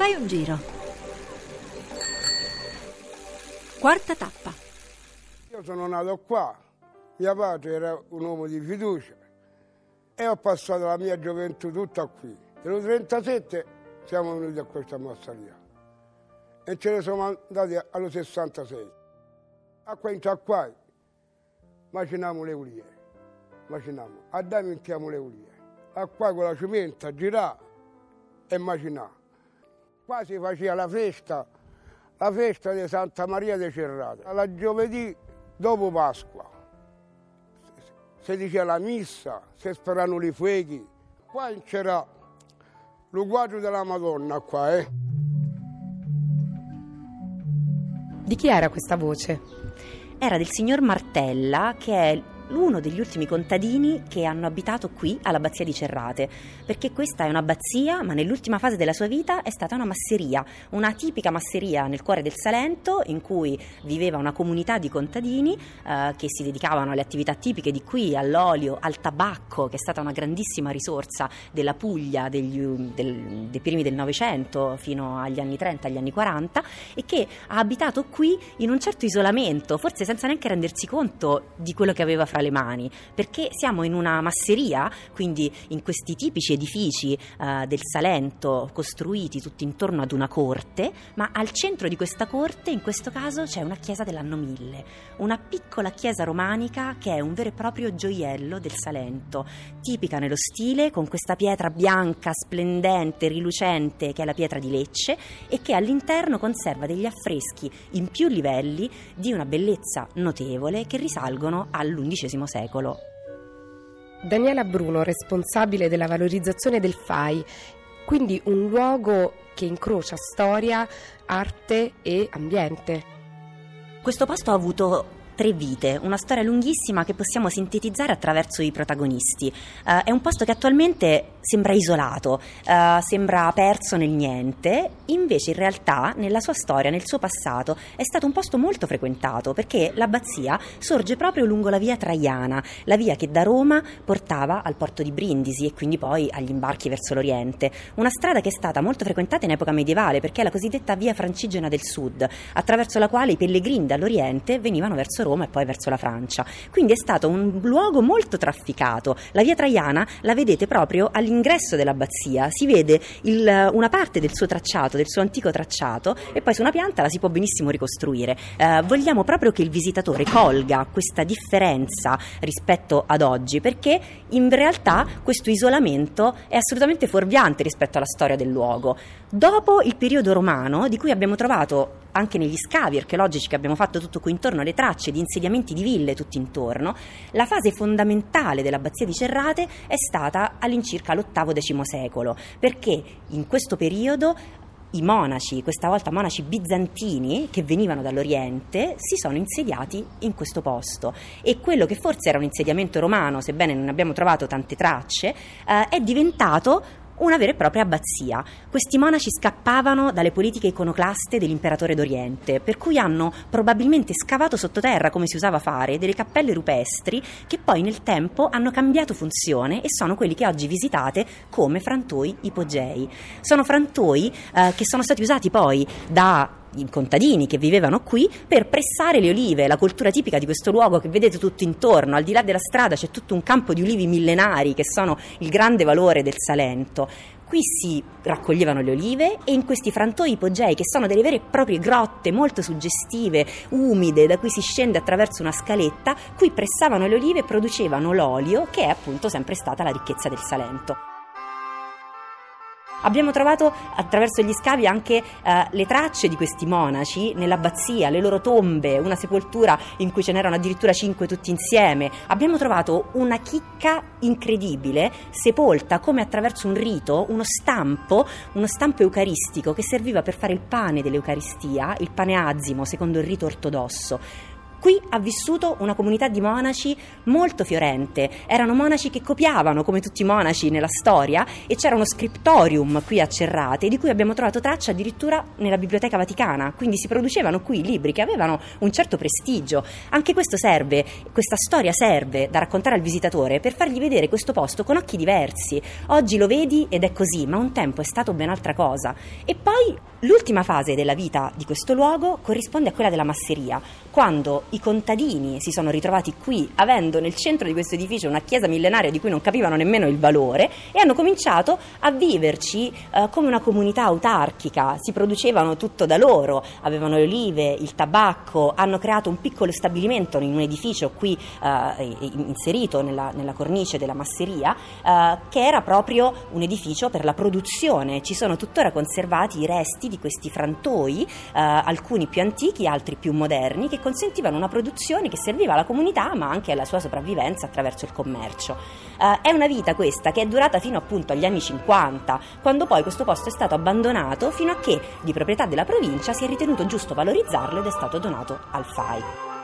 Fai un giro. Quarta tappa. Io sono nato qua, mio padre era un uomo di fiducia e ho passato la mia gioventù tutta qui. Nello 37 siamo venuti a questa massaria e ce ne siamo andati allo 66. A qua in qua maciniamo le ulie, maciniamo, a dai mettiamo le ulie, a qua con la cimenta girare e macinare. Qua si faceva la festa, la festa di Santa Maria de Cerrate, la giovedì dopo Pasqua. Si diceva la missa, si sperano i fuochi. Qua c'era quadro della Madonna qua, eh. Di chi era questa voce? Era del signor Martella, che è uno degli ultimi contadini che hanno abitato qui all'abbazia di Cerrate, perché questa è un'abbazia, ma nell'ultima fase della sua vita è stata una masseria, una tipica masseria nel cuore del Salento in cui viveva una comunità di contadini eh, che si dedicavano alle attività tipiche di qui, all'olio, al tabacco, che è stata una grandissima risorsa della Puglia degli, del, dei primi del Novecento fino agli anni 30, agli anni 40 e che ha abitato qui in un certo isolamento, forse senza neanche rendersi conto di quello che aveva fra le mani, perché siamo in una masseria, quindi in questi tipici edifici eh, del Salento costruiti tutti intorno ad una corte, ma al centro di questa corte in questo caso c'è una chiesa dell'anno 1000, una piccola chiesa romanica che è un vero e proprio gioiello del Salento, tipica nello stile con questa pietra bianca, splendente, rilucente che è la pietra di Lecce e che all'interno conserva degli affreschi in più livelli di una bellezza notevole che risalgono all'undicesimo XX secolo. Daniela Bruno, responsabile della valorizzazione del FAI, quindi un luogo che incrocia storia, arte e ambiente. Questo posto ha avuto tre vite, una storia lunghissima che possiamo sintetizzare attraverso i protagonisti. Uh, è un posto che attualmente sembra isolato, uh, sembra perso nel niente, invece in realtà nella sua storia, nel suo passato, è stato un posto molto frequentato perché l'abbazia sorge proprio lungo la via Traiana, la via che da Roma portava al porto di Brindisi e quindi poi agli imbarchi verso l'Oriente. Una strada che è stata molto frequentata in epoca medievale perché è la cosiddetta via francigena del sud, attraverso la quale i pellegrini dall'Oriente venivano verso Roma Roma e poi verso la Francia. Quindi è stato un luogo molto trafficato. La via Traiana la vedete proprio all'ingresso dell'abbazia, si vede il, una parte del suo tracciato, del suo antico tracciato e poi su una pianta la si può benissimo ricostruire. Eh, vogliamo proprio che il visitatore colga questa differenza rispetto ad oggi perché in realtà questo isolamento è assolutamente fuorviante rispetto alla storia del luogo. Dopo il periodo romano, di cui abbiamo trovato anche negli scavi archeologici che abbiamo fatto tutto qui intorno, le tracce di insediamenti di ville tutti intorno, la fase fondamentale dell'abbazia di Cerrate è stata all'incirca l'VIII-X secolo, perché in questo periodo i monaci, questa volta monaci bizantini che venivano dall'Oriente, si sono insediati in questo posto. E quello che forse era un insediamento romano, sebbene non abbiamo trovato tante tracce, eh, è diventato una vera e propria abbazia. Questi monaci scappavano dalle politiche iconoclaste dell'imperatore d'Oriente, per cui hanno probabilmente scavato sottoterra, come si usava fare, delle cappelle rupestri che poi nel tempo hanno cambiato funzione e sono quelli che oggi visitate come frantoi ipogei. Sono frantoi eh, che sono stati usati poi da i contadini che vivevano qui per pressare le olive, la cultura tipica di questo luogo che vedete tutto intorno, al di là della strada c'è tutto un campo di ulivi millenari che sono il grande valore del Salento. Qui si raccoglievano le olive e in questi frantoi ipogei, che sono delle vere e proprie grotte molto suggestive, umide, da cui si scende attraverso una scaletta, qui pressavano le olive e producevano l'olio, che è appunto sempre stata la ricchezza del Salento. Abbiamo trovato attraverso gli scavi anche eh, le tracce di questi monaci nell'abbazia, le loro tombe, una sepoltura in cui ce n'erano addirittura cinque tutti insieme. Abbiamo trovato una chicca incredibile, sepolta come attraverso un rito, uno stampo, uno stampo eucaristico che serviva per fare il pane dell'Eucaristia, il pane azimo secondo il rito ortodosso Qui ha vissuto una comunità di monaci molto fiorente, erano monaci che copiavano come tutti i monaci nella storia e c'era uno scriptorium qui a Cerrate di cui abbiamo trovato traccia addirittura nella Biblioteca Vaticana, quindi si producevano qui libri che avevano un certo prestigio. Anche questo serve, questa storia serve da raccontare al visitatore per fargli vedere questo posto con occhi diversi. Oggi lo vedi ed è così, ma un tempo è stato ben altra cosa. E poi l'ultima fase della vita di questo luogo corrisponde a quella della masseria, quando i contadini si sono ritrovati qui, avendo nel centro di questo edificio una chiesa millenaria di cui non capivano nemmeno il valore, e hanno cominciato a viverci eh, come una comunità autarchica. Si producevano tutto da loro, avevano le olive, il tabacco, hanno creato un piccolo stabilimento in un edificio qui eh, inserito nella, nella, cornice della masseria, eh, che era proprio un edificio per la produzione. Ci sono tuttora conservati i resti di questi frantoi, eh, alcuni più antichi, altri più moderni, che consentivano una produzione che serviva alla comunità ma anche alla sua sopravvivenza attraverso il commercio. Uh, è una vita questa che è durata fino appunto agli anni 50, quando poi questo posto è stato abbandonato fino a che, di proprietà della provincia, si è ritenuto giusto valorizzarlo ed è stato donato al FAI.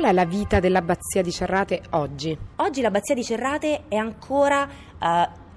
Qual è la vita dell'abbazia di Cerrate oggi? Oggi l'abbazia di Cerrate è ancora uh,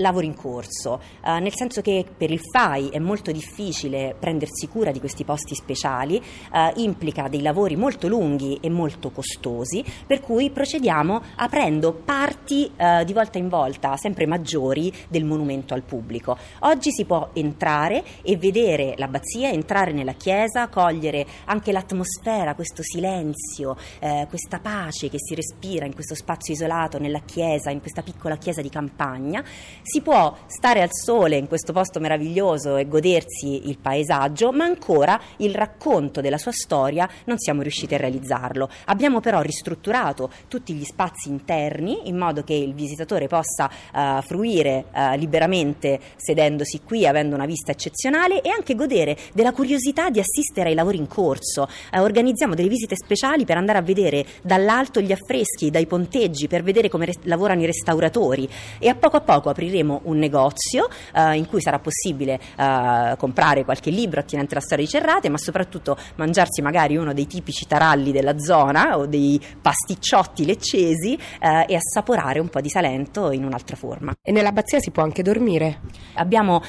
lavori in corso, eh, nel senso che per il FAI è molto difficile prendersi cura di questi posti speciali, eh, implica dei lavori molto lunghi e molto costosi, per cui procediamo aprendo parti eh, di volta in volta sempre maggiori del monumento al pubblico. Oggi si può entrare e vedere l'abbazia, entrare nella chiesa, cogliere anche l'atmosfera, questo silenzio, eh, questa pace che si respira in questo spazio isolato nella chiesa, in questa piccola chiesa di campagna si può stare al sole in questo posto meraviglioso e godersi il paesaggio, ma ancora il racconto della sua storia non siamo riusciti a realizzarlo. Abbiamo però ristrutturato tutti gli spazi interni in modo che il visitatore possa uh, fruire uh, liberamente sedendosi qui, avendo una vista eccezionale e anche godere della curiosità di assistere ai lavori in corso. Uh, organizziamo delle visite speciali per andare a vedere dall'alto gli affreschi, dai ponteggi, per vedere come re- lavorano i restauratori e a poco a poco apriremo apriremo un negozio eh, in cui sarà possibile eh, comprare qualche libro attinente alla storia di Cerrate, ma soprattutto mangiarsi magari uno dei tipici taralli della zona o dei pasticciotti leccesi eh, e assaporare un po' di Salento in un'altra forma. E nell'abbazia si può anche dormire? Abbiamo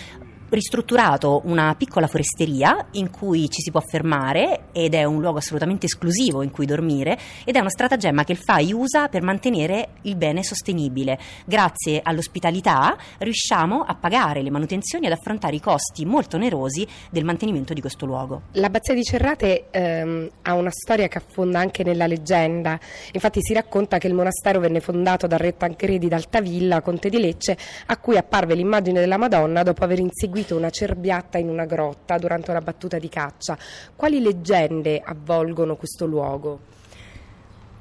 ristrutturato una piccola foresteria in cui ci si può fermare ed è un luogo assolutamente esclusivo in cui dormire ed è uno stratagemma che il FAI usa per mantenere il bene sostenibile. Grazie all'ospitalità riusciamo a pagare le manutenzioni ed affrontare i costi molto onerosi del mantenimento di questo luogo. L'abbazia di Cerrate ehm, ha una storia che affonda anche nella leggenda. Infatti si racconta che il monastero venne fondato dal re Tancredi d'Altavilla, conte di Lecce, a cui apparve l'immagine della Madonna dopo aver inseguito seguito una cerbiatta in una grotta durante una battuta di caccia. Quali leggende avvolgono questo luogo?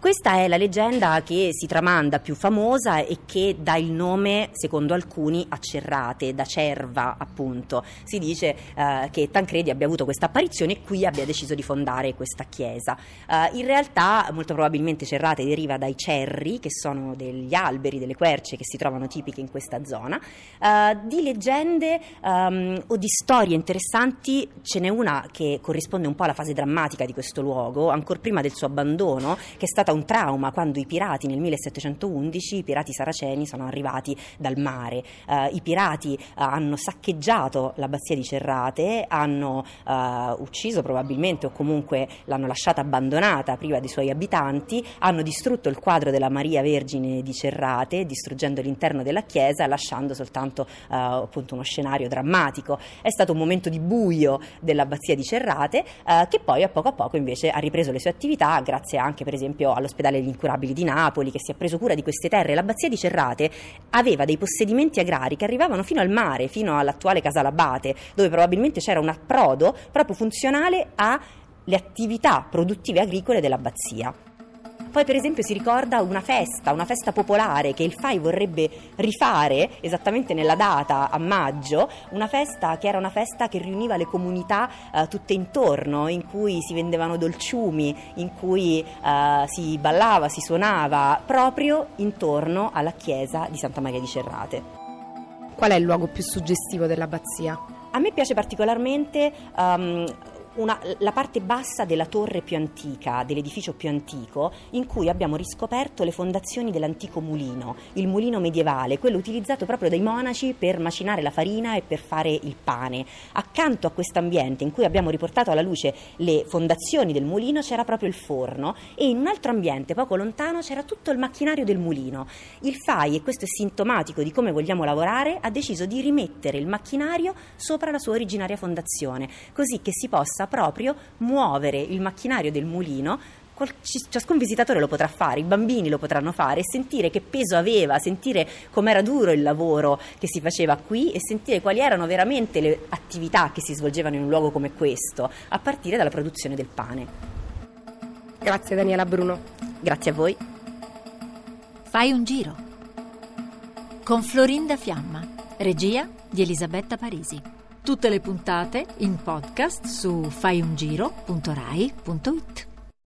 Questa è la leggenda che si tramanda più famosa e che dà il nome, secondo alcuni, a Cerrate, da cerva appunto. Si dice eh, che Tancredi abbia avuto questa apparizione e qui abbia deciso di fondare questa chiesa. Eh, in realtà molto probabilmente Cerrate deriva dai cerri, che sono degli alberi, delle querce che si trovano tipiche in questa zona. Eh, di leggende um, o di storie interessanti ce n'è una che corrisponde un po' alla fase drammatica di questo luogo, ancora prima del suo abbandono, che è stata stata un trauma quando i pirati nel 1711, i pirati saraceni sono arrivati dal mare. Uh, I pirati uh, hanno saccheggiato l'abbazia di Cerrate, hanno uh, ucciso probabilmente o comunque l'hanno lasciata abbandonata priva dei suoi abitanti, hanno distrutto il quadro della Maria Vergine di Cerrate, distruggendo l'interno della chiesa, lasciando soltanto appunto uno scenario drammatico. È stato un momento di buio dell'abbazia di Cerrate che poi a poco a poco invece ha ripreso le sue attività grazie anche per esempio all'ospedale degli incurabili di Napoli, che si è preso cura di queste terre. L'abbazia di Cerrate aveva dei possedimenti agrari che arrivavano fino al mare, fino all'attuale Casalabate, dove probabilmente c'era un approdo proprio funzionale alle attività produttive agricole dell'abbazia. Poi per esempio si ricorda una festa, una festa popolare che il FAI vorrebbe rifare esattamente nella data a maggio, una festa che era una festa che riuniva le comunità eh, tutte intorno, in cui si vendevano dolciumi, in cui eh, si ballava, si suonava, proprio intorno alla chiesa di Santa Maria di Cerrate. Qual è il luogo più suggestivo dell'abbazia? A me piace particolarmente um, una, la parte bassa della torre più antica, dell'edificio più antico, in cui abbiamo riscoperto le fondazioni dell'antico mulino, il mulino medievale, quello utilizzato proprio dai monaci per macinare la farina e per fare il pane. Accanto a questo ambiente in cui abbiamo riportato alla luce le fondazioni del mulino c'era proprio il forno e in un altro ambiente poco lontano c'era tutto il macchinario del mulino. Il FAI, e questo è sintomatico di come vogliamo lavorare, ha deciso di rimettere il macchinario sopra la sua originaria fondazione, così che si possa proprio muovere il macchinario del mulino ciascun visitatore lo potrà fare, i bambini lo potranno fare, sentire che peso aveva, sentire com'era duro il lavoro che si faceva qui e sentire quali erano veramente le attività che si svolgevano in un luogo come questo, a partire dalla produzione del pane. Grazie Daniela Bruno. Grazie a voi. Fai un giro. Con Florinda Fiamma, regia di Elisabetta Parisi. Tutte le puntate in podcast su faiungiro.rai.it.